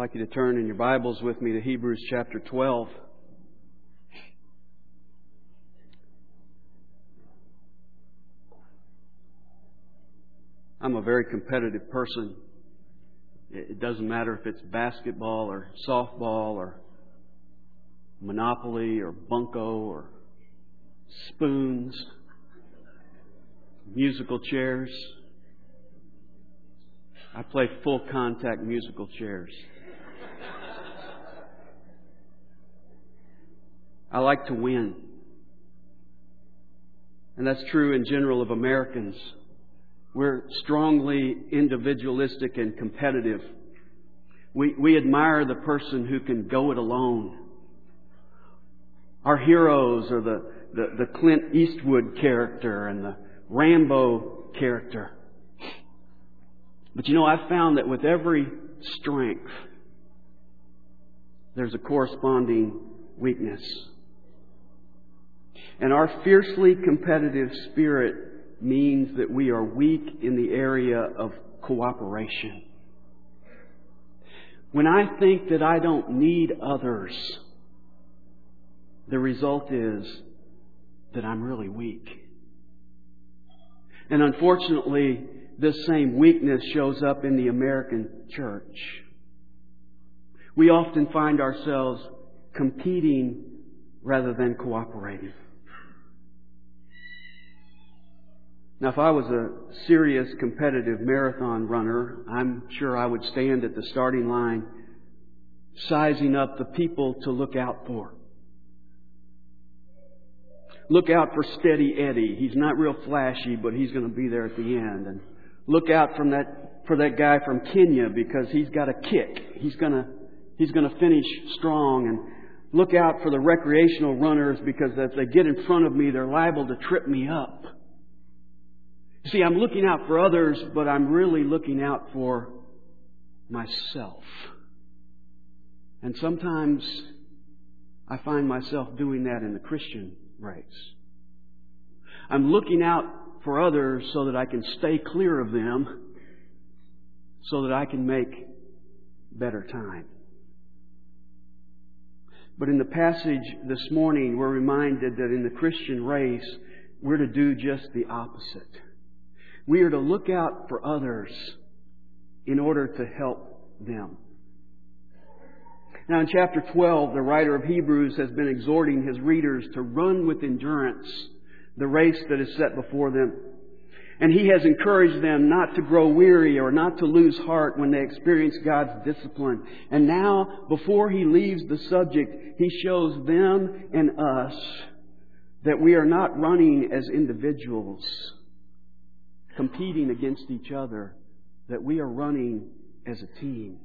like you to turn in your Bibles with me to Hebrews chapter 12. I'm a very competitive person. It doesn't matter if it's basketball or softball or Monopoly or Bunko or spoons, musical chairs. I play full contact musical chairs. I like to win. And that's true in general of Americans. We're strongly individualistic and competitive. We, we admire the person who can go it alone. Our heroes are the, the, the Clint Eastwood character and the Rambo character. But you know, I've found that with every strength, there's a corresponding weakness. And our fiercely competitive spirit means that we are weak in the area of cooperation. When I think that I don't need others, the result is that I'm really weak. And unfortunately, this same weakness shows up in the American church. We often find ourselves competing rather than cooperating. Now, if I was a serious competitive marathon runner, I'm sure I would stand at the starting line sizing up the people to look out for. Look out for Steady Eddie. He's not real flashy, but he's going to be there at the end. And look out from that, for that guy from Kenya because he's got a kick. He's going to, he's going to finish strong. And look out for the recreational runners because if they get in front of me, they're liable to trip me up. You see, I'm looking out for others, but I'm really looking out for myself. And sometimes I find myself doing that in the Christian race. I'm looking out for others so that I can stay clear of them, so that I can make better time. But in the passage this morning, we're reminded that in the Christian race, we're to do just the opposite. We are to look out for others in order to help them. Now, in chapter 12, the writer of Hebrews has been exhorting his readers to run with endurance the race that is set before them. And he has encouraged them not to grow weary or not to lose heart when they experience God's discipline. And now, before he leaves the subject, he shows them and us that we are not running as individuals competing against each other, that we are running as a team.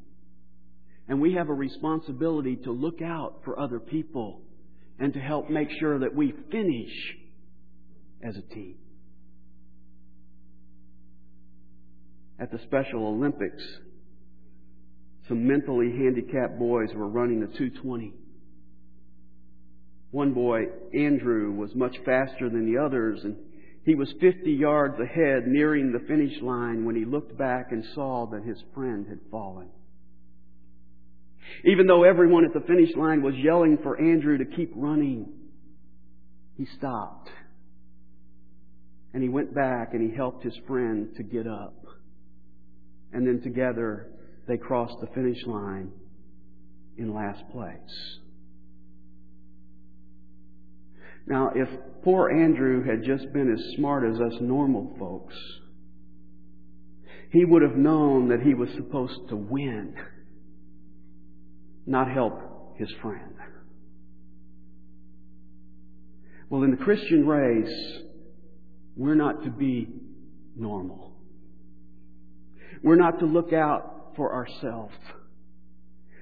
And we have a responsibility to look out for other people and to help make sure that we finish as a team. At the Special Olympics, some mentally handicapped boys were running the 220. One boy, Andrew, was much faster than the others and he was 50 yards ahead, nearing the finish line, when he looked back and saw that his friend had fallen. Even though everyone at the finish line was yelling for Andrew to keep running, he stopped. And he went back and he helped his friend to get up. And then together they crossed the finish line in last place. Now, if poor Andrew had just been as smart as us normal folks, he would have known that he was supposed to win, not help his friend. Well, in the Christian race, we're not to be normal. We're not to look out for ourselves.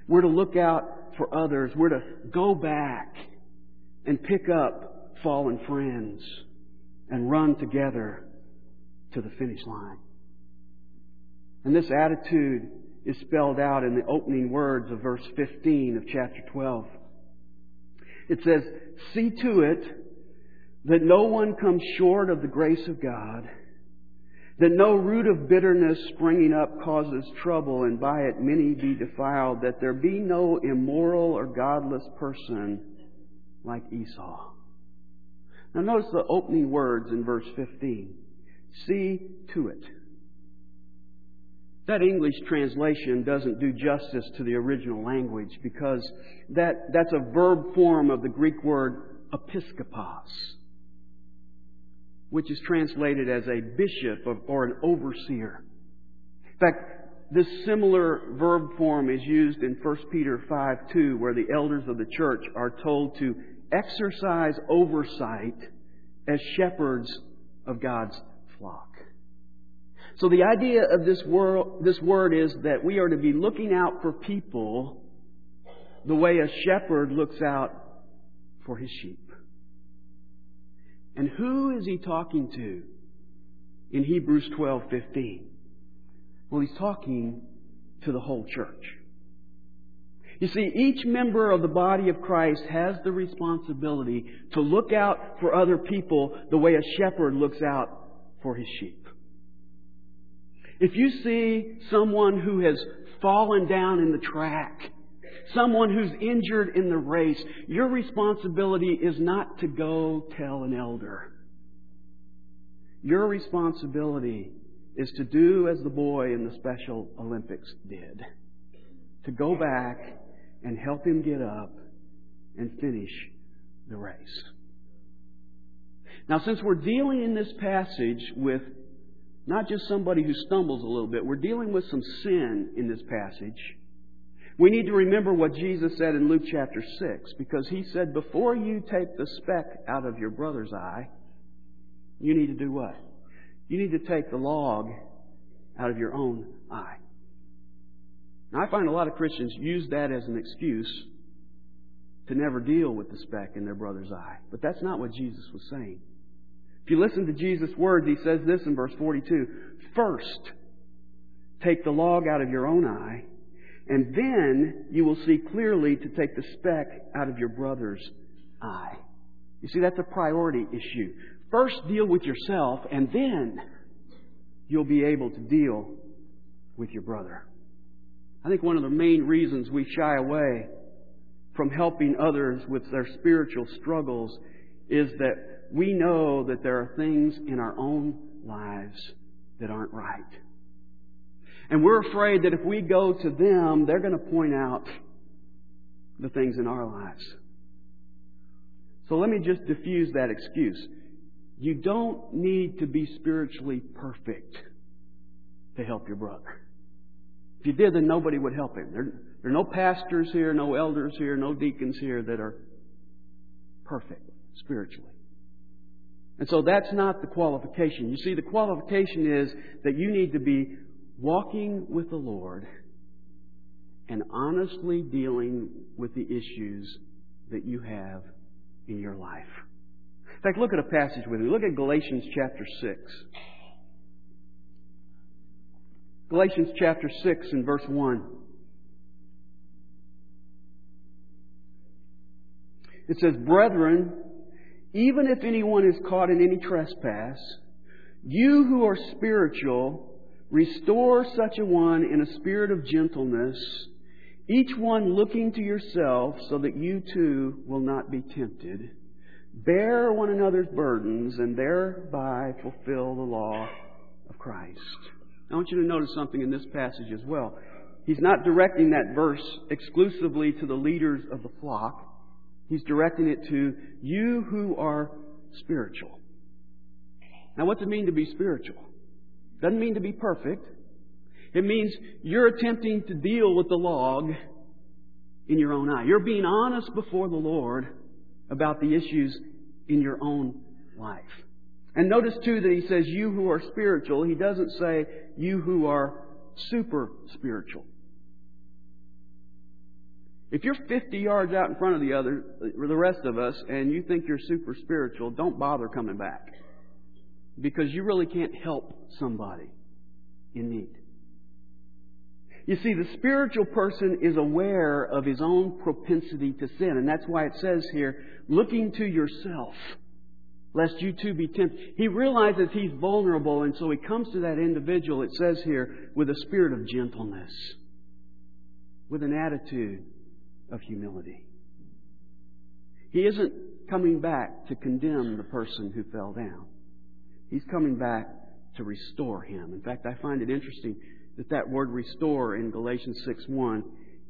We're to look out for others. We're to go back and pick up fallen friends and run together to the finish line. And this attitude is spelled out in the opening words of verse 15 of chapter 12. It says, See to it that no one comes short of the grace of God, that no root of bitterness springing up causes trouble, and by it many be defiled, that there be no immoral or godless person like Esau. Now notice the opening words in verse 15. See to it. That English translation doesn't do justice to the original language because that, that's a verb form of the Greek word episkopos which is translated as a bishop or an overseer. In fact, this similar verb form is used in 1 Peter 5 2, where the elders of the church are told to exercise oversight as shepherds of God's flock. So the idea of this, word, this word is that we are to be looking out for people the way a shepherd looks out for his sheep. And who is he talking to in Hebrews 12:15? Well, he's talking to the whole church. You see, each member of the body of Christ has the responsibility to look out for other people the way a shepherd looks out for his sheep. If you see someone who has fallen down in the track, someone who's injured in the race, your responsibility is not to go tell an elder. Your responsibility is to do as the boy in the Special Olympics did. To go back and help him get up and finish the race. Now, since we're dealing in this passage with not just somebody who stumbles a little bit, we're dealing with some sin in this passage. We need to remember what Jesus said in Luke chapter 6, because he said, Before you take the speck out of your brother's eye, you need to do what? You need to take the log out of your own eye. Now, I find a lot of Christians use that as an excuse to never deal with the speck in their brother's eye. But that's not what Jesus was saying. If you listen to Jesus' words, he says this in verse 42 First, take the log out of your own eye and then you will see clearly to take the speck out of your brother's eye. You see, that's a priority issue. First deal with yourself, and then you'll be able to deal with your brother. I think one of the main reasons we shy away from helping others with their spiritual struggles is that we know that there are things in our own lives that aren't right. And we're afraid that if we go to them, they're going to point out the things in our lives. So let me just diffuse that excuse. You don't need to be spiritually perfect to help your brother. If you did, then nobody would help him. There, there are no pastors here, no elders here, no deacons here that are perfect spiritually. And so that's not the qualification. You see, the qualification is that you need to be walking with the Lord and honestly dealing with the issues that you have in your life. In fact, look at a passage with me. Look at Galatians chapter 6. Galatians chapter 6 and verse 1. It says, Brethren, even if anyone is caught in any trespass, you who are spiritual, Restore such a one in a spirit of gentleness, each one looking to yourself so that you too will not be tempted. Bear one another's burdens and thereby fulfill the law of Christ. I want you to notice something in this passage as well. He's not directing that verse exclusively to the leaders of the flock. He's directing it to you who are spiritual. Now, what's it mean to be spiritual? Doesn't mean to be perfect. It means you're attempting to deal with the log in your own eye. You're being honest before the Lord about the issues in your own life. And notice too that he says you who are spiritual. He doesn't say you who are super spiritual. If you're 50 yards out in front of the other, the rest of us, and you think you're super spiritual, don't bother coming back because you really can't help somebody in need. You see, the spiritual person is aware of his own propensity to sin, and that's why it says here, looking to yourself lest you too be tempted. He realizes he's vulnerable, and so he comes to that individual, it says here, with a spirit of gentleness, with an attitude of humility. He isn't coming back to condemn the person who fell down. He's coming back to restore him. In fact, I find it interesting that that word restore in Galatians 6 1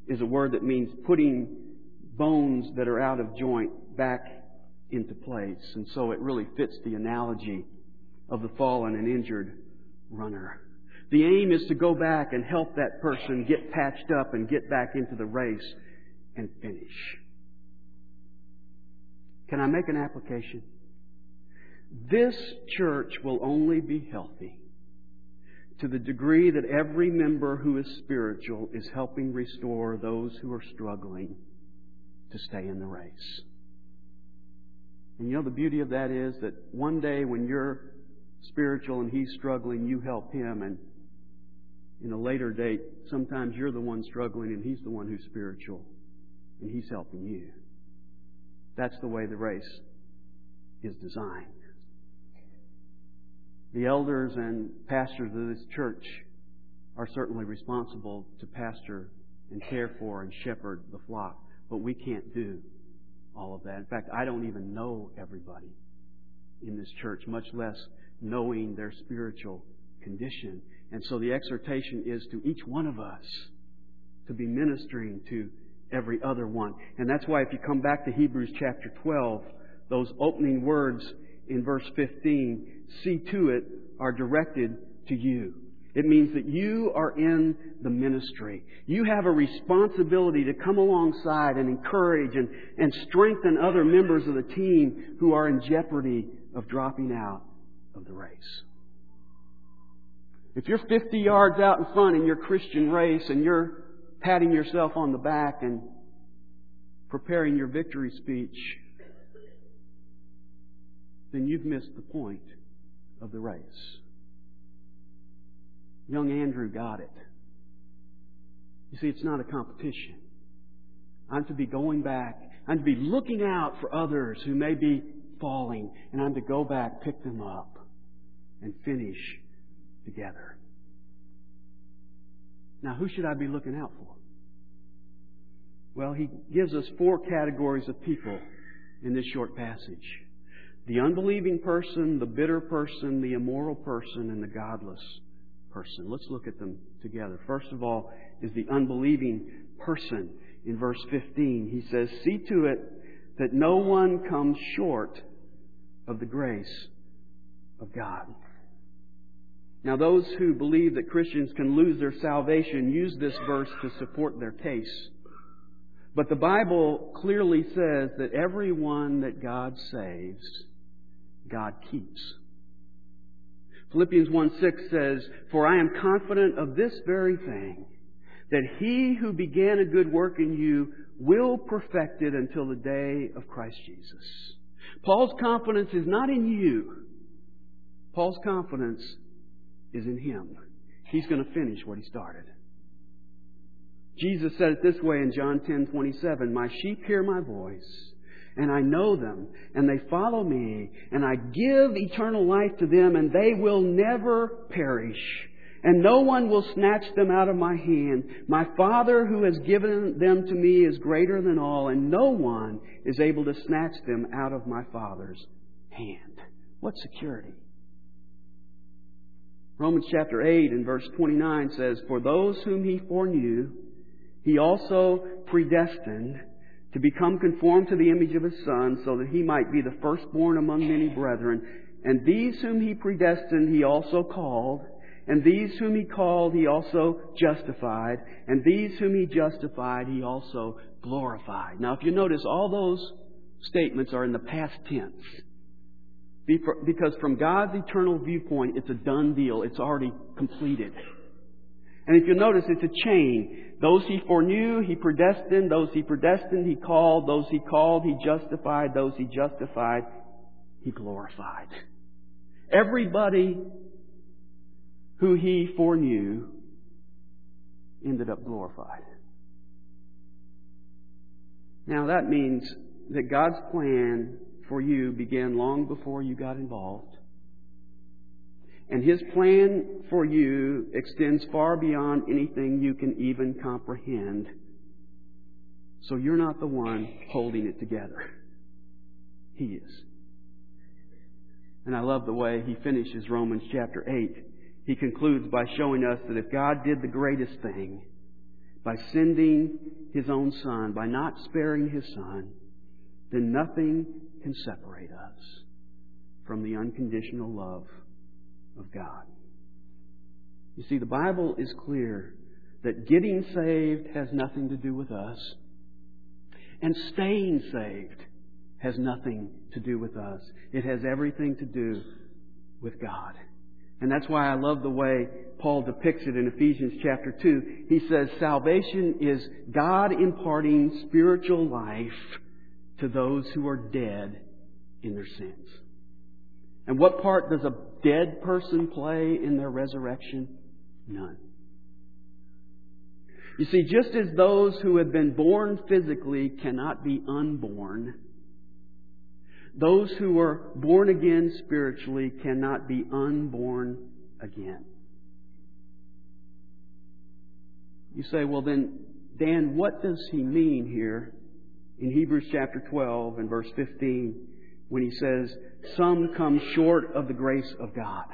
is a word that means putting bones that are out of joint back into place. And so it really fits the analogy of the fallen and injured runner. The aim is to go back and help that person get patched up and get back into the race and finish. Can I make an application? This church will only be healthy to the degree that every member who is spiritual is helping restore those who are struggling to stay in the race. And you know, the beauty of that is that one day when you're spiritual and he's struggling, you help him. And in a later date, sometimes you're the one struggling and he's the one who's spiritual and he's helping you. That's the way the race is designed. The elders and pastors of this church are certainly responsible to pastor and care for and shepherd the flock, but we can't do all of that. In fact, I don't even know everybody in this church, much less knowing their spiritual condition. And so the exhortation is to each one of us to be ministering to every other one. And that's why if you come back to Hebrews chapter 12, those opening words in verse 15, see to it, are directed to you. It means that you are in the ministry. You have a responsibility to come alongside and encourage and, and strengthen other members of the team who are in jeopardy of dropping out of the race. If you're 50 yards out in front in your Christian race and you're patting yourself on the back and preparing your victory speech, then you've missed the point of the race. Young Andrew got it. You see, it's not a competition. I'm to be going back. I'm to be looking out for others who may be falling, and I'm to go back, pick them up, and finish together. Now, who should I be looking out for? Well, he gives us four categories of people in this short passage the unbelieving person, the bitter person, the immoral person, and the godless person. Let's look at them together. First of all, is the unbelieving person. In verse 15, he says, See to it that no one comes short of the grace of God. Now, those who believe that Christians can lose their salvation use this verse to support their case. But the Bible clearly says that everyone that God saves, God keeps. Philippians 1 6 says, For I am confident of this very thing, that he who began a good work in you will perfect it until the day of Christ Jesus. Paul's confidence is not in you. Paul's confidence is in him. He's going to finish what he started. Jesus said it this way in John 10:27, "My sheep hear my voice, and I know them, and they follow me, and I give eternal life to them, and they will never perish, and no one will snatch them out of my hand. My Father who has given them to me is greater than all, and no one is able to snatch them out of my Father's hand." What security? Romans chapter 8 and verse 29 says, For those whom he foreknew, he also predestined to become conformed to the image of his Son, so that he might be the firstborn among many brethren. And these whom he predestined, he also called. And these whom he called, he also justified. And these whom he justified, he also glorified. Now, if you notice, all those statements are in the past tense. Because from God's eternal viewpoint, it's a done deal. It's already completed. And if you notice, it's a chain. Those he foreknew, he predestined. Those he predestined, he called. Those he called, he justified. Those he justified, he glorified. Everybody who he foreknew ended up glorified. Now that means that God's plan for you began long before you got involved. And His plan for you extends far beyond anything you can even comprehend. So you're not the one holding it together. He is. And I love the way he finishes Romans chapter 8. He concludes by showing us that if God did the greatest thing by sending his own son, by not sparing his son, then nothing can separate us from the unconditional love of God. You see, the Bible is clear that getting saved has nothing to do with us, and staying saved has nothing to do with us. It has everything to do with God. And that's why I love the way Paul depicts it in Ephesians chapter 2. He says salvation is God imparting spiritual life to those who are dead in their sins. And what part does a dead person play in their resurrection? None. You see, just as those who have been born physically cannot be unborn, those who are born again spiritually cannot be unborn again. You say, well then, Dan, what does he mean here in Hebrews chapter 12 and verse 15 when he says, some come short of the grace of God?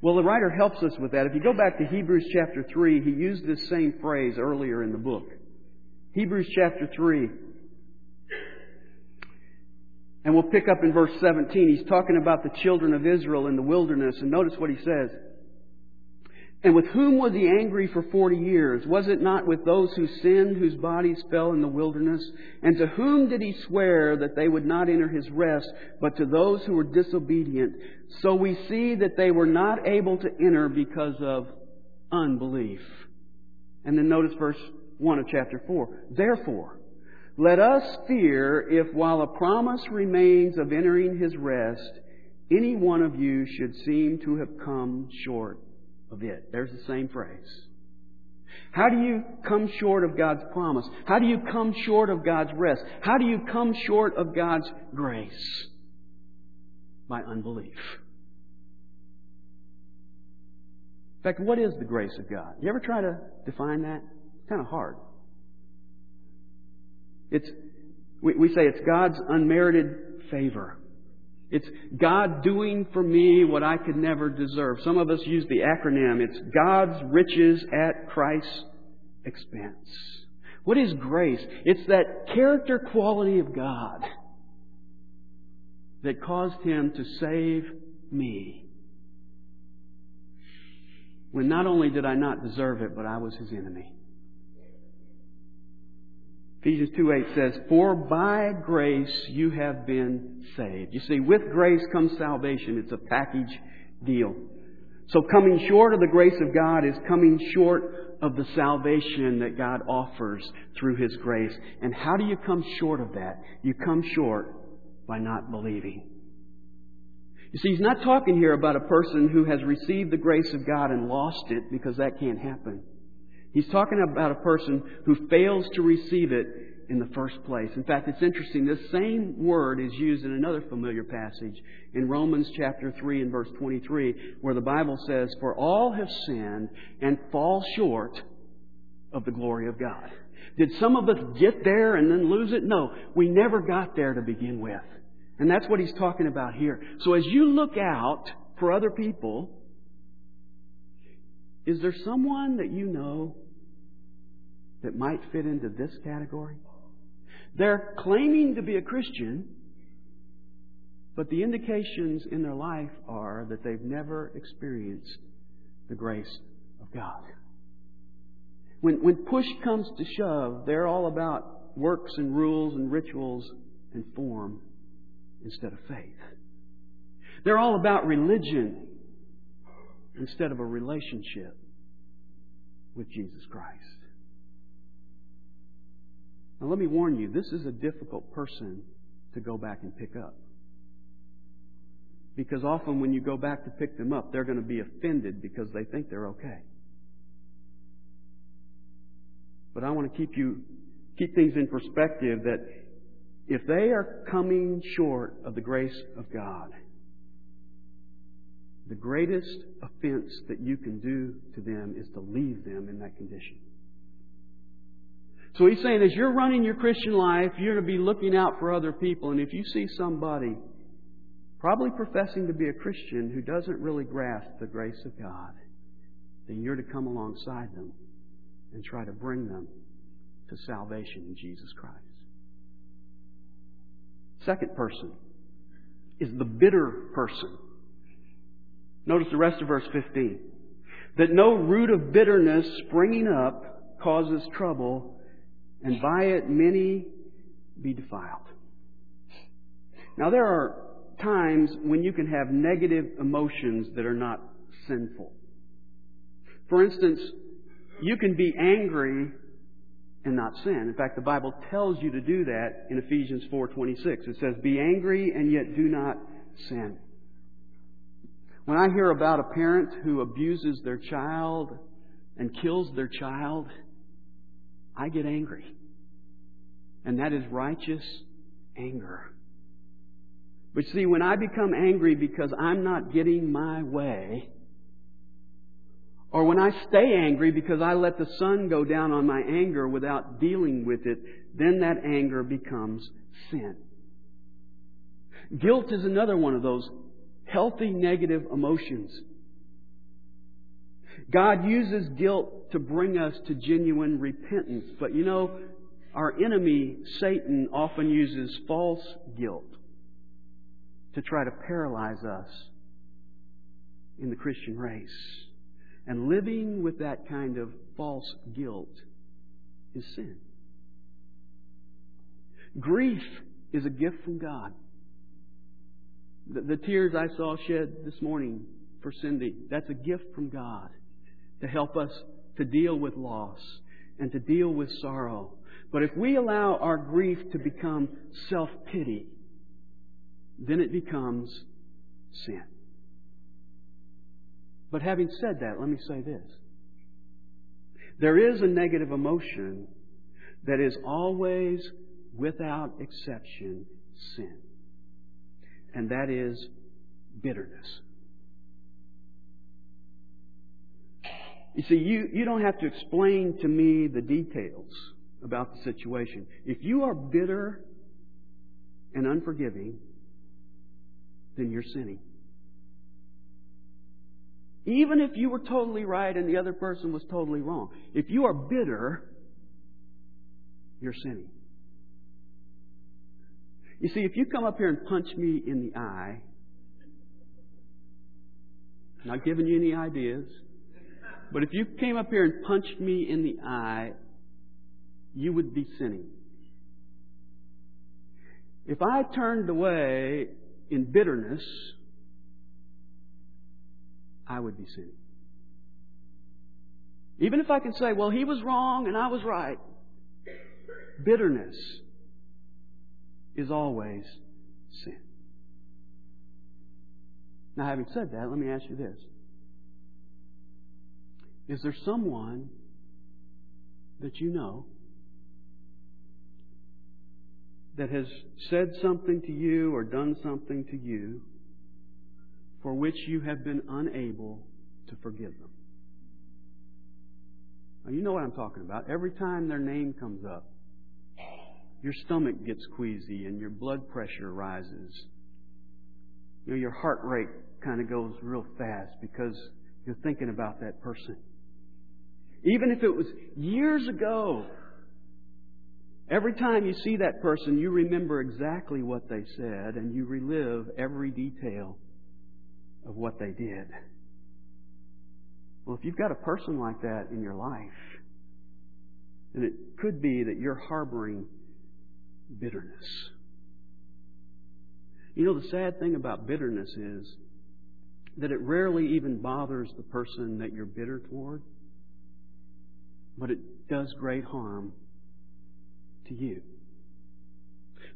Well, the writer helps us with that. If you go back to Hebrews chapter 3, he used this same phrase earlier in the book. Hebrews chapter 3 and we'll pick up in verse 17. He's talking about the children of Israel in the wilderness, and notice what he says. And with whom was he angry for forty years? Was it not with those who sinned, whose bodies fell in the wilderness? And to whom did he swear that they would not enter his rest, but to those who were disobedient? So we see that they were not able to enter because of unbelief. And then notice verse 1 of chapter 4. Therefore, let us fear if while a promise remains of entering his rest, any one of you should seem to have come short of it. There's the same phrase. How do you come short of God's promise? How do you come short of God's rest? How do you come short of God's grace? By unbelief. In fact, what is the grace of God? You ever try to define that? It's kind of hard. It's, we, we say it's God's unmerited favor. It's God doing for me what I could never deserve. Some of us use the acronym. It's God's riches at Christ's expense. What is grace? It's that character quality of God that caused Him to save me. When not only did I not deserve it, but I was His enemy. Ephesians 2 8 says, For by grace you have been saved. You see, with grace comes salvation. It's a package deal. So coming short of the grace of God is coming short of the salvation that God offers through His grace. And how do you come short of that? You come short by not believing. You see, he's not talking here about a person who has received the grace of God and lost it because that can't happen. He's talking about a person who fails to receive it in the first place. In fact, it's interesting. This same word is used in another familiar passage in Romans chapter 3 and verse 23, where the Bible says, For all have sinned and fall short of the glory of God. Did some of us get there and then lose it? No, we never got there to begin with. And that's what he's talking about here. So as you look out for other people, is there someone that you know that might fit into this category? They're claiming to be a Christian, but the indications in their life are that they've never experienced the grace of God. When, when push comes to shove, they're all about works and rules and rituals and form instead of faith. They're all about religion instead of a relationship with Jesus Christ. Now, let me warn you, this is a difficult person to go back and pick up. Because often when you go back to pick them up, they're going to be offended because they think they're okay. But I want to keep you, keep things in perspective that if they are coming short of the grace of God, the greatest offense that you can do to them is to leave them in that condition. So he's saying as you're running your Christian life, you're going to be looking out for other people. And if you see somebody probably professing to be a Christian who doesn't really grasp the grace of God, then you're to come alongside them and try to bring them to salvation in Jesus Christ. Second person is the bitter person. Notice the rest of verse 15. That no root of bitterness springing up causes trouble, and by it many be defiled. Now there are times when you can have negative emotions that are not sinful. For instance, you can be angry and not sin. In fact, the Bible tells you to do that in Ephesians 4:26. It says, "Be angry and yet do not sin." When I hear about a parent who abuses their child and kills their child, I get angry. And that is righteous anger. But see, when I become angry because I'm not getting my way, or when I stay angry because I let the sun go down on my anger without dealing with it, then that anger becomes sin. Guilt is another one of those healthy negative emotions. God uses guilt to bring us to genuine repentance. But you know, our enemy, Satan, often uses false guilt to try to paralyze us in the Christian race. And living with that kind of false guilt is sin. Grief is a gift from God. The, the, tears I saw shed this morning for Cindy, that's a gift from God to help us to deal with loss and to deal with sorrow. But if we allow our grief to become self pity, then it becomes sin. But having said that, let me say this. There is a negative emotion that is always, without exception, sin. And that is bitterness. You see, you, you don't have to explain to me the details about the situation. If you are bitter and unforgiving, then you're sinning. Even if you were totally right and the other person was totally wrong. If you are bitter, you're sinning. You see, if you come up here and punch me in the eye, I'm not giving you any ideas, but if you came up here and punched me in the eye, you would be sinning. If I turned away in bitterness, I would be sinning. Even if I can say, well, he was wrong and I was right, bitterness is always sin. Now, having said that, let me ask you this. Is there someone that you know that has said something to you or done something to you for which you have been unable to forgive them. Now, you know what I'm talking about. Every time their name comes up, your stomach gets queasy and your blood pressure rises. You know, your heart rate kind of goes real fast because you're thinking about that person. Even if it was years ago, every time you see that person, you remember exactly what they said and you relive every detail of what they did. Well, if you've got a person like that in your life, then it could be that you're harboring bitterness. You know, the sad thing about bitterness is that it rarely even bothers the person that you're bitter toward, but it does great harm to you.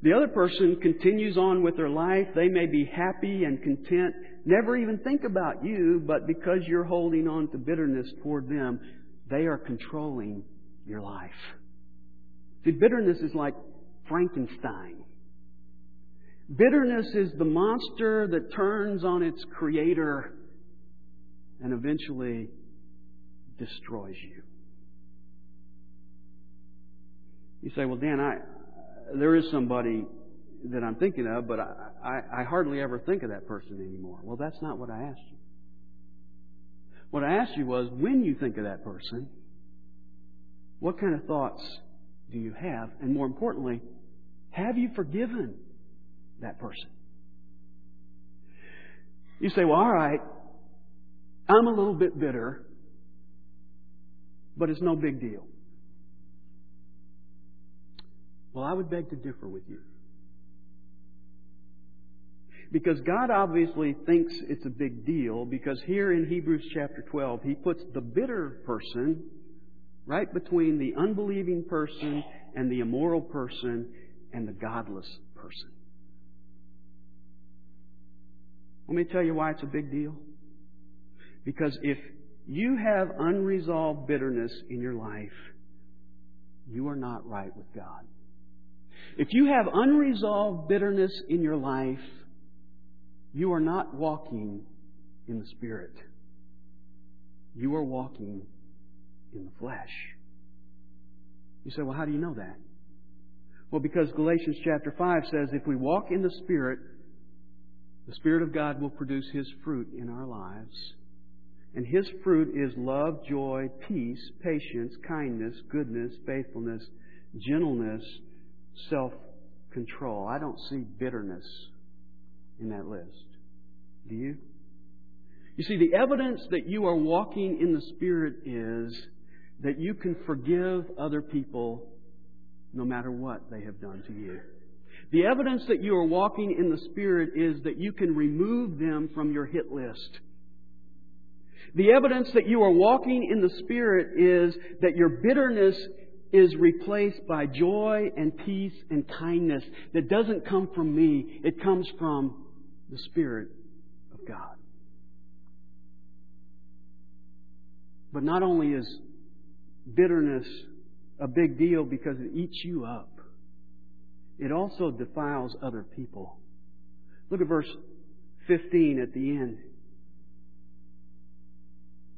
The other person continues on with their life. They may be happy and content, never even think about you, but because you're holding on to bitterness toward them, they are controlling your life. See, bitterness is like Frankenstein. Bitterness is the monster that turns on its creator and eventually destroys you. You say, well, Dan, I, there is somebody that I'm thinking of, but I, I, I hardly ever think of that person anymore. Well, that's not what I asked you. What I asked you was, when you think of that person, what kind of thoughts do you have? And more importantly, have you forgiven that person? You say, well, all right, I'm a little bit bitter, but it's no big deal. Well, I would beg to differ with you. Because God obviously thinks it's a big deal, because here in Hebrews chapter 12, He puts the bitter person right between the unbelieving person and the immoral person and the godless person. Let me tell you why it's a big deal. Because if you have unresolved bitterness in your life, you are not right with God. If you have unresolved bitterness in your life, you are not walking in the Spirit. You are walking in the flesh. You say, well, how do you know that? Well, because Galatians chapter 5 says if we walk in the Spirit, the Spirit of God will produce His fruit in our lives. And His fruit is love, joy, peace, patience, kindness, goodness, faithfulness, gentleness, self control. I don't see bitterness in that list. Do you? You see, the evidence that you are walking in the Spirit is that you can forgive other people no matter what they have done to you. The evidence that you are walking in the Spirit is that you can remove them from your hit list. The evidence that you are walking in the Spirit is that your bitterness is replaced by joy and peace and kindness that doesn't come from me. It comes from the Spirit of God. But not only is bitterness a big deal because it eats you up, it also defiles other people. Look at verse 15 at the end.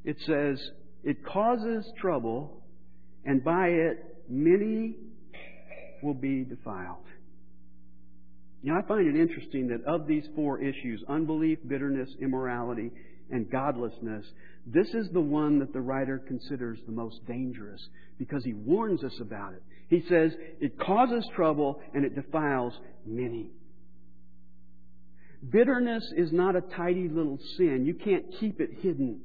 It says, It causes trouble, and by it many will be defiled. Know, I find it interesting that of these four issues unbelief, bitterness, immorality, and godlessness this is the one that the writer considers the most dangerous because he warns us about it. He says it causes trouble and it defiles many. Bitterness is not a tidy little sin. You can't keep it hidden.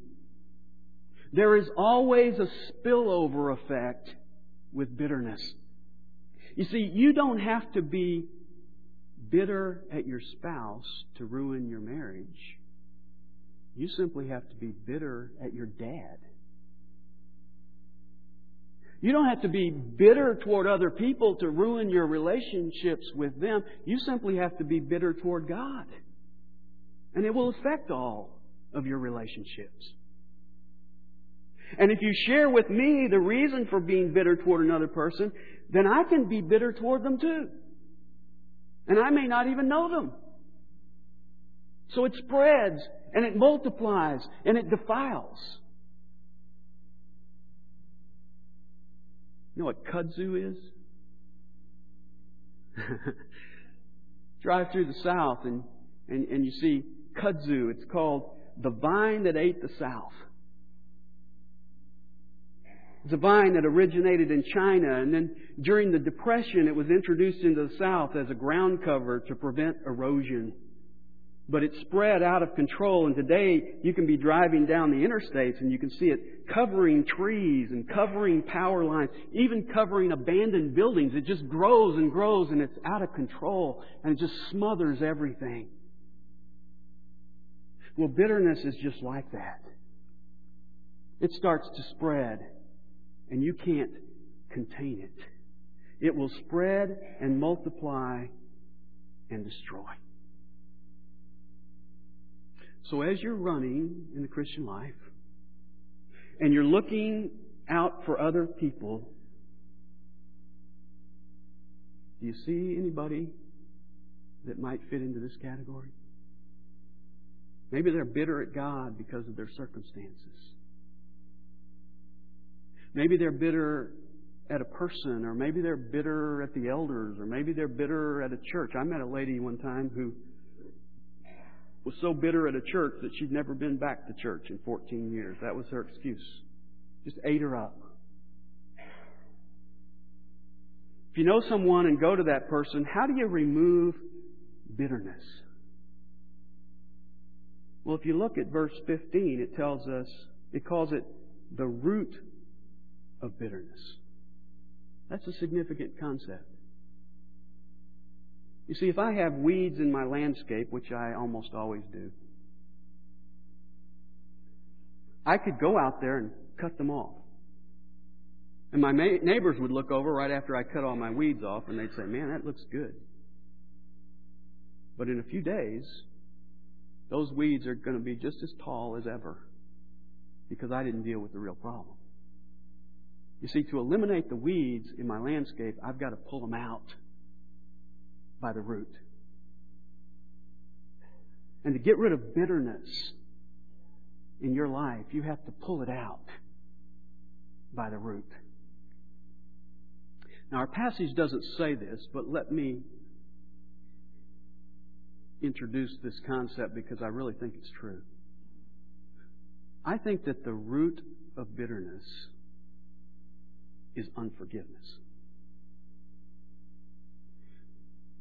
There is always a spillover effect with bitterness. You see, you don't have to be bitter at your spouse to ruin your marriage. You simply have to be bitter at your dad. You don't have to be bitter toward other people to ruin your relationships with them. You simply have to be bitter toward God. And it will affect all of your relationships. And if you share with me the reason for being bitter toward another person, then I can be bitter toward them too. And I may not even know them. So it spreads and it multiplies and it defiles. You know what kudzu is? Drive through the South and, and, and you see kudzu. It's called the vine that ate the South. It's a vine that originated in China, and then during the Depression, it was introduced into the South as a ground cover to prevent erosion. But it spread out of control, and today you can be driving down the interstates and you can see it covering trees and covering power lines, even covering abandoned buildings. It just grows and grows and it's out of control and it just smothers everything. Well, bitterness is just like that. It starts to spread and you can't contain it. It will spread and multiply and destroy. So as you're running in the Christian life and you're looking out for other people, do you see anybody that might fit into this category? Maybe they're bitter at God because of their circumstances. Maybe they're bitter at a person, or maybe they're bitter at the elders, or maybe they're bitter at a church. I met a lady one time who was so bitter at a church that she'd never been back to church in 14 years. That was her excuse. Just ate her up. If you know someone and go to that person, how do you remove bitterness? Well, if you look at verse 15, it tells us, it calls it the root of bitterness. That's a significant concept. You see, if I have weeds in my landscape, which I almost always do, I could go out there and cut them off. And my neighbors would look over right after I cut all my weeds off and they'd say, Man, that looks good. But in a few days, those weeds are going to be just as tall as ever because I didn't deal with the real problem. You see, to eliminate the weeds in my landscape, I've got to pull them out by the root. And to get rid of bitterness in your life, you have to pull it out by the root. Now, our passage doesn't say this, but let me introduce this concept because I really think it's true. I think that the root of bitterness is unforgiveness.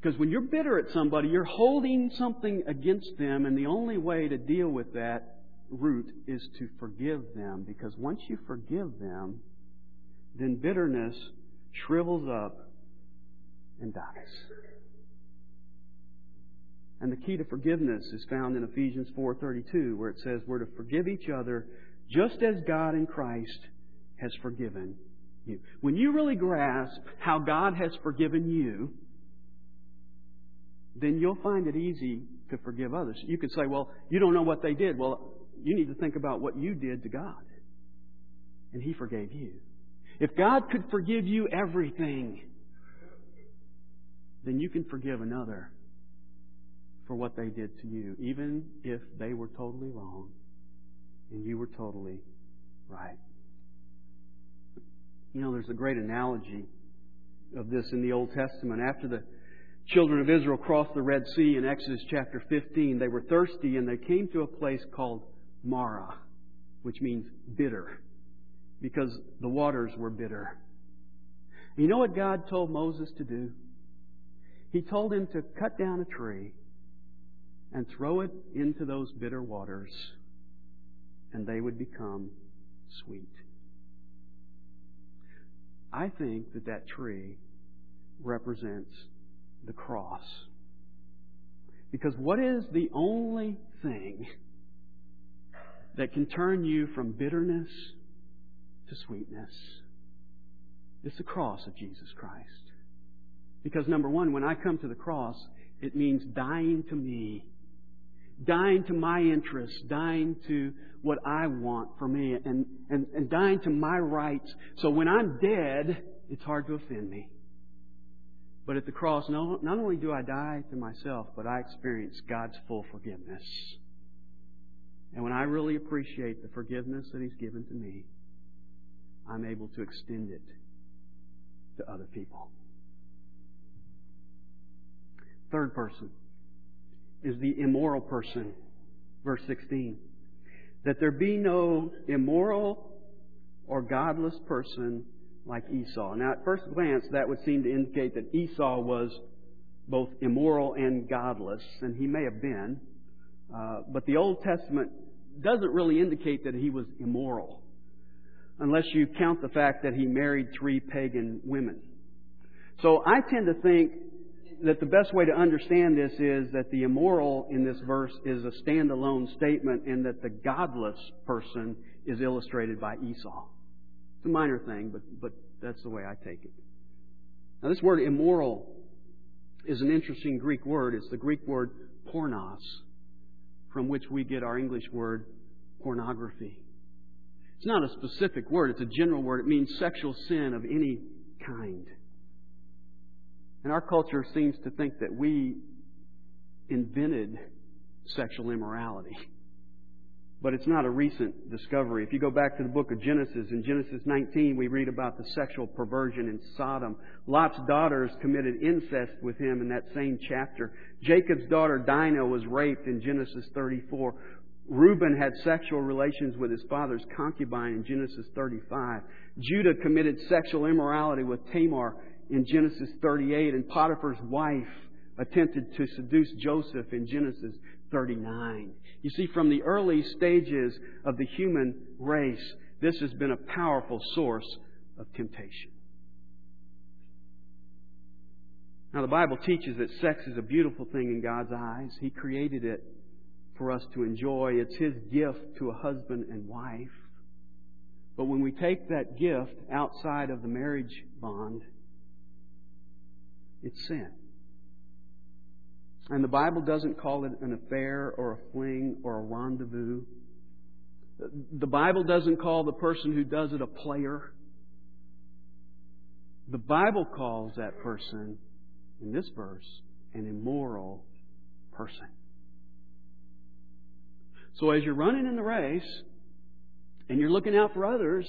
Because when you're bitter at somebody, you're holding something against them, and the only way to deal with that root is to forgive them. Because once you forgive them, then bitterness shrivels up and dies. And the key to forgiveness is found in Ephesians 4:32 where it says we're to forgive each other just as God in Christ has forgiven you. When you really grasp how God has forgiven you, then you'll find it easy to forgive others. You could say, well, you don't know what they did. Well, you need to think about what you did to God. And He forgave you. If God could forgive you everything, then you can forgive another for what they did to you, even if they were totally wrong and you were totally right. You know, there's a great analogy of this in the Old Testament. After the children of Israel crossed the Red Sea in Exodus chapter 15, they were thirsty and they came to a place called Marah, which means bitter, because the waters were bitter. You know what God told Moses to do? He told him to cut down a tree and throw it into those bitter waters, and they would become sweet. I think that that tree represents the cross. Because what is the only thing that can turn you from bitterness to sweetness? It's the cross of Jesus Christ. Because number one, when I come to the cross, it means dying to me dying to my interests, dying to what I want for me, and, and, and dying to my rights. So when I'm dead, it's hard to offend me. But at the cross, no, not only do I die to myself, but I experience God's full forgiveness. And when I really appreciate the forgiveness that He's given to me, I'm able to extend it to other people. Third person is the immoral person. Verse 16. That there be no immoral or godless person like Esau. Now, at first glance, that would seem to indicate that Esau was both immoral and godless, and he may have been. Uh, but the Old Testament doesn't really indicate that he was immoral, unless you count the fact that he married three pagan women. So I tend to think that the best way to understand this is that the immoral in this verse is a standalone statement and that the godless person is illustrated by Esau. It's a minor thing, but, but that's the way I take it. Now, this word immoral is an interesting Greek word. It's the Greek word pornos, from which we get our English word pornography. It's not a specific word, it's a general word. It means sexual sin of any kind. And our culture seems to think that we invented sexual immorality. But it's not a recent discovery. If you go back to the book of Genesis, in Genesis 19, we read about the sexual perversion in Sodom. Lot's daughters committed incest with him in that same chapter. Jacob's daughter Dinah was raped in Genesis 34. Reuben had sexual relations with his father's concubine in Genesis 35. Judah committed sexual immorality with Tamar in Genesis 38, and Potiphar's wife attempted to seduce Joseph in Genesis 39. You see, from the early stages of the human race, this has been a powerful source of temptation. Now, the Bible teaches that sex is a beautiful thing in God's eyes. He created it for us to enjoy. It's His gift to a husband and wife. But when we take that gift outside of the marriage bond, it's sin. And the Bible doesn't call it an affair or a fling or a rendezvous. The Bible doesn't call the person who does it a player. The Bible calls that person, in this verse, an immoral person. So as you're running in the race and you're looking out for others,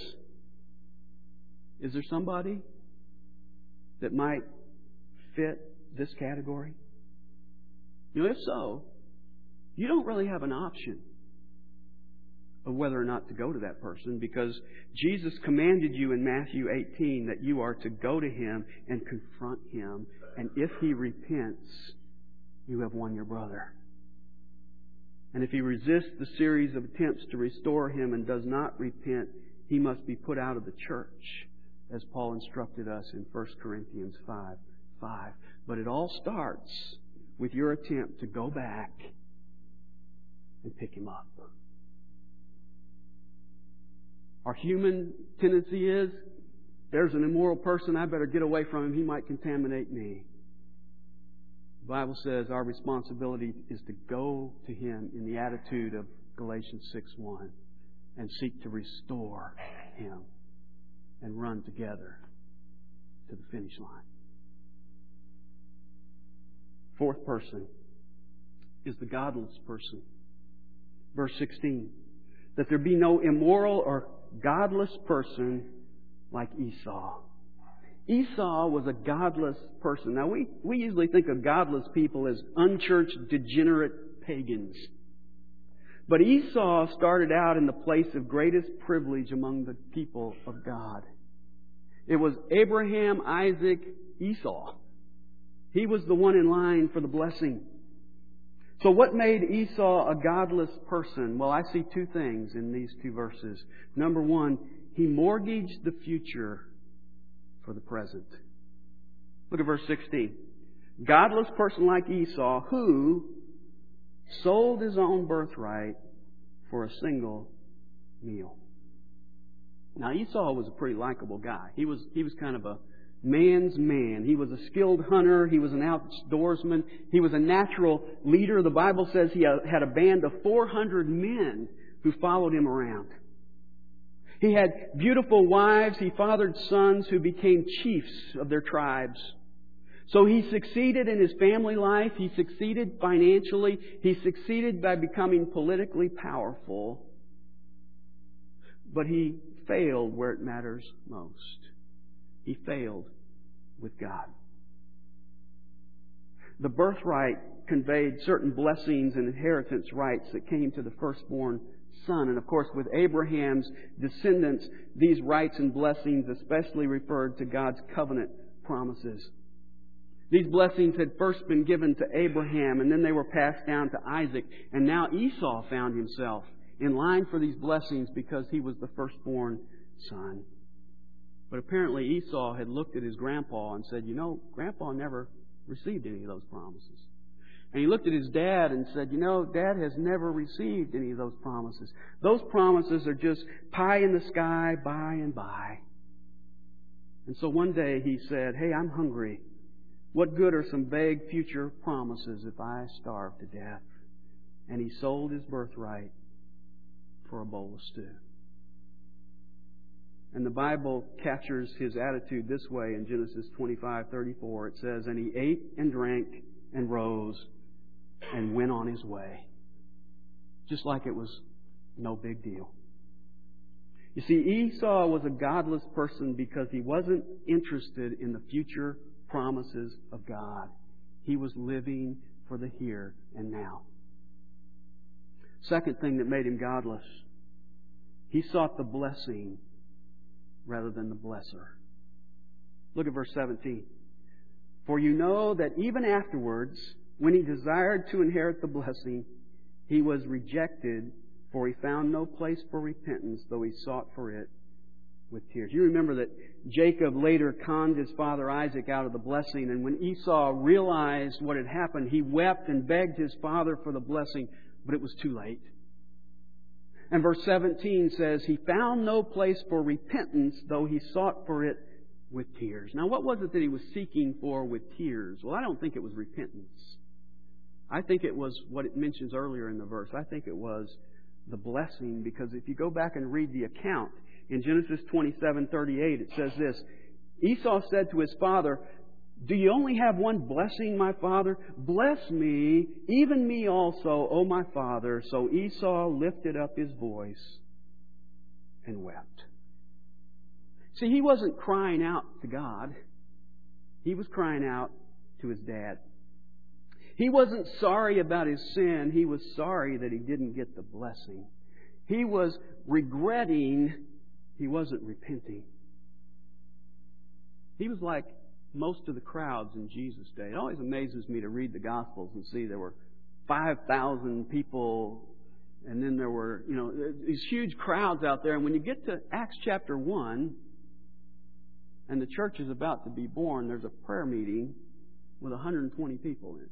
is there somebody that might fit this category? You know, if so, you don't really have an option of whether or not to go to that person because Jesus commanded you in Matthew 18 that you are to go to him and confront him. And if he repents, you have won your brother. And if he resists the series of attempts to restore him and does not repent, he must be put out of the church, as Paul instructed us in 1 Corinthians 5 5. But it all starts with your attempt to go back and pick him up. Our human tendency is there's an immoral person, I better get away from him, he might contaminate me. The Bible says our responsibility is to go to him in the attitude of Galatians 6 1 and seek to restore him and run together to the finish line. Fourth person is the godless person. Verse 16. That there be no immoral or godless person like Esau. Esau was a godless person. Now, we, we usually think of godless people as unchurched, degenerate pagans. But Esau started out in the place of greatest privilege among the people of God. It was Abraham, Isaac, Esau. He was the one in line for the blessing. So what made Esau a godless person? Well, I see two things in these two verses. Number one, he mortgaged the future for the present. Look at verse 16. Godless person like Esau who sold his own birthright for a single meal. Now Esau was a pretty likable guy. He was he was kind of a man's man. He was a skilled hunter. He was an outdoorsman. He was a natural leader. The Bible says he uh, had a band of 400 men who followed him around. He had beautiful wives. He fathered sons who became chiefs of their tribes. So he succeeded in his family life. He succeeded financially. He succeeded by becoming politically powerful. But he failed where it matters most. He failed with God. The birthright conveyed certain blessings and inheritance rights that came to the firstborn son. And of course, with Abraham's descendants, these rights and blessings especially referred to God's covenant promises. These blessings had first been given to Abraham, and then they were passed down to Isaac. And now Esau found himself in line for these blessings because he was the firstborn son. But apparently Esau had looked at his grandpa and said, You know, grandpa never received any of those promises. And he looked at his dad and said, You know, dad has never received any of those promises. Those promises are just pie in the sky, by and by. And so one day he said, Hey, I'm hungry. What good are some vague future promises if I starve to death? And he sold his birthright for a bowl of stew. And the Bible captures his attitude this way in Genesis 25:34. It says, "And he ate and drank and rose, and went on his way. Just like it was no big deal. You see, Esau was a godless person because he wasn't interested in the future promises of God. He was living for the here and now. Second thing that made him godless, he sought the blessing rather than the blesser. Look at verse 17. For you know that even afterwards, when he desired to inherit the blessing, he was rejected, for he found no place for repentance, though he sought for it with tears. You remember that Jacob later conned his father Isaac out of the blessing, and when Esau realized what had happened, he wept and begged his father for the blessing, but it was too late. And verse 17 says, He found no place for repentance, though he sought for it with tears. Now, what was it that he was seeking for with tears? Well, I don't think it was repentance. I think it was what it mentions earlier in the verse. I think it was the blessing because if you go back and read the account in Genesis 27:38 it says this Esau said to his father do you only have one blessing, my father? Bless me, even me also, O my father. So Esau lifted up his voice and wept. See, he wasn't crying out to God. He was crying out to his dad. He wasn't sorry about his sin. He was sorry that he didn't get the blessing. He was regretting he wasn't repenting. He was like most of the crowds in Jesus' day. It always amazes me to read the Gospels and see there were 5,000 people and then there were, you know, these huge crowds out there. And when you get to Acts chapter 1 and the church is about to be born, there's a prayer meeting with 120 people in.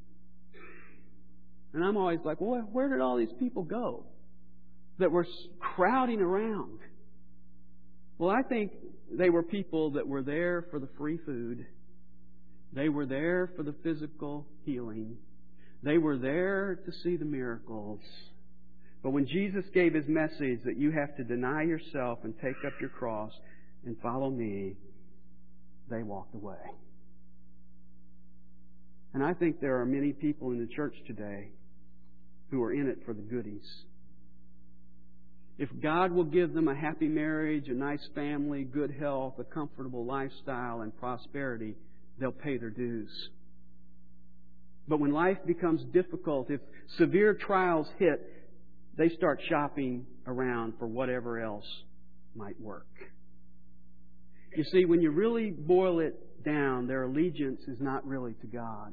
And I'm always like, well, where did all these people go that were crowding around? Well, I think they were people that were there for the free food. They were there for the physical healing. They were there to see the miracles. But when Jesus gave his message that you have to deny yourself and take up your cross and follow me, they walked away. And I think there are many people in the church today who are in it for the goodies. If God will give them a happy marriage, a nice family, good health, a comfortable lifestyle, and prosperity, they'll pay their dues. But when life becomes difficult, if severe trials hit, they start shopping around for whatever else might work. You see, when you really boil it down, their allegiance is not really to God.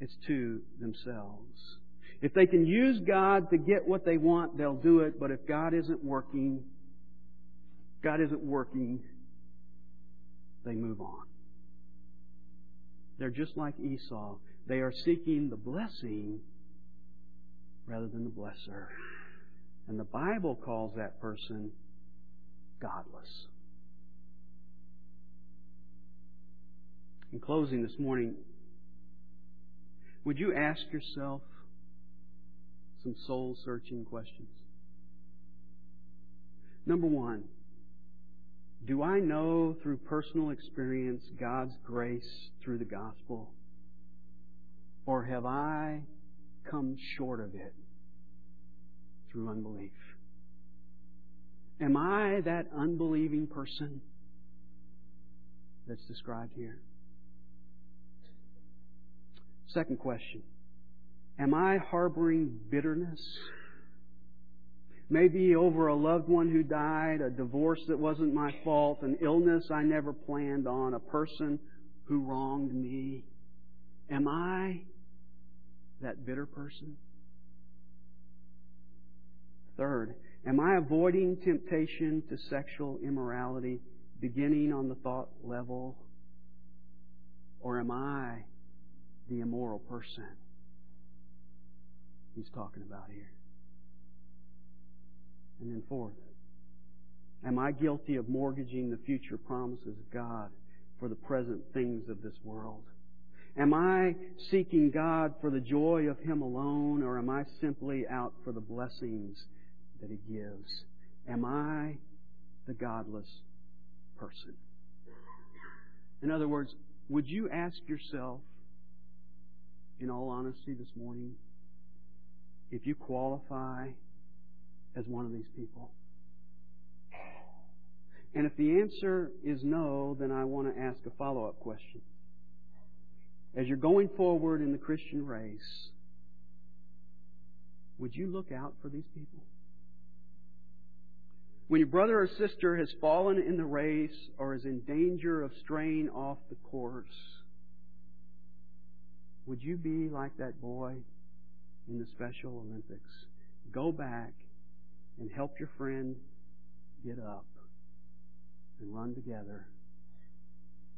It's to themselves. If they can use God to get what they want, they'll do it. But if God isn't working, God isn't working, they move on. They're just like Esau. They are seeking the blessing rather than the blesser. And the Bible calls that person godless. In closing this morning, would you ask yourself some soul searching questions. Number one, do I know through personal experience God's grace through the gospel? Or have I come short of it through unbelief? Am I that unbelieving person that's described here? Second question Am I harboring bitterness? Maybe over a loved one who died, a divorce that wasn't my fault, an illness I never planned on, a person who wronged me. Am I that bitter person? Third, am I avoiding temptation to sexual immorality beginning on the thought level? Or am I the immoral person? he's talking about here. And then fourth, am I guilty of mortgaging the future promises of God for the present things of this world? Am I seeking God for the joy of Him alone, or am I simply out for the blessings that He gives? Am I the godless person? In other words, would you ask yourself in all honesty, this morning, if you qualify as one of these people? And if the answer is no, then I want to ask a follow up question. As you're going forward in the Christian race, would you look out for these people? When your brother or sister has fallen in the race or is in danger of straying off the course, would you be like that boy in the Special Olympics? Go back and help your friend get up and run together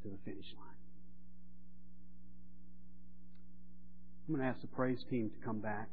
to the finish line. I'm going to ask the praise team to come back.